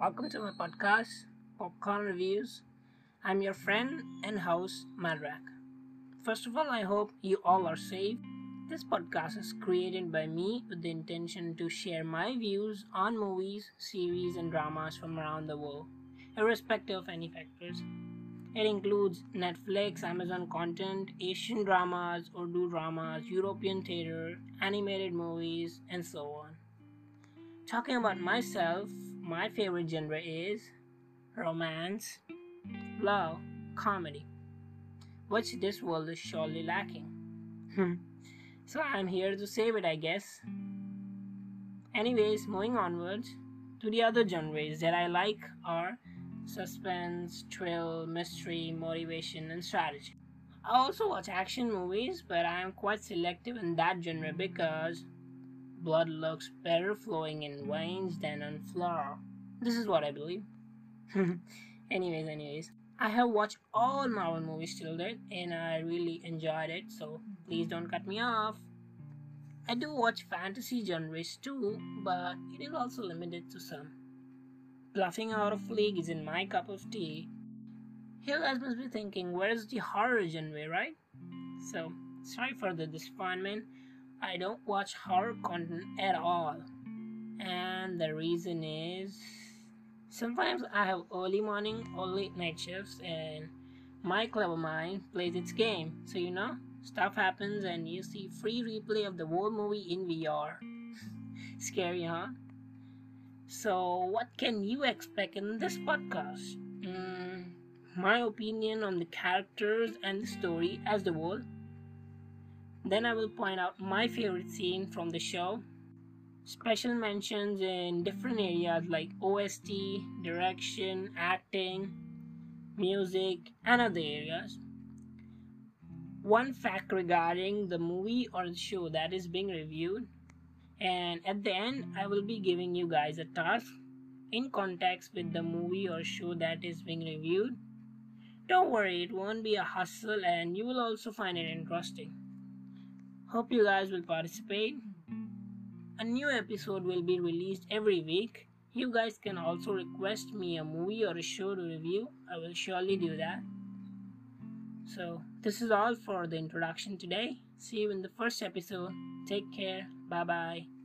Welcome to my podcast, Popcorn Reviews. I'm your friend and host, Madrak. First of all, I hope you all are safe. This podcast is created by me with the intention to share my views on movies, series, and dramas from around the world, irrespective of any factors. It includes Netflix, Amazon content, Asian dramas, Urdu dramas, European theater, animated movies, and so on. Talking about myself, my favorite genre is romance, love, comedy, which this world is surely lacking. Hmm. so I'm here to save it, I guess. Anyways, moving onwards to the other genres that I like are suspense, thrill, mystery, motivation, and strategy. I also watch action movies, but I am quite selective in that genre because blood looks better flowing in veins than on floor. This is what I believe. anyways, anyways, I have watched all Marvel movies till date and I really enjoyed it, so please don't cut me off. I do watch fantasy genres too, but it is also limited to some. Bluffing out of league is in my cup of tea. You guys must be thinking, where's the horror genre, right? So, sorry for the disappointment. I don't watch horror content at all. And the reason is sometimes I have early morning or late night shifts and my clever mind plays its game. So you know, stuff happens and you see free replay of the whole movie in VR. Scary, huh? So what can you expect in this podcast? Mm, my opinion on the characters and the story as the whole then I will point out my favorite scene from the show. Special mentions in different areas like OST, direction, acting, music, and other areas. One fact regarding the movie or the show that is being reviewed, and at the end, I will be giving you guys a task in context with the movie or show that is being reviewed. Don't worry, it won't be a hustle, and you will also find it interesting. Hope you guys will participate. A new episode will be released every week. You guys can also request me a movie or a show to review. I will surely do that. So, this is all for the introduction today. See you in the first episode. Take care. Bye bye.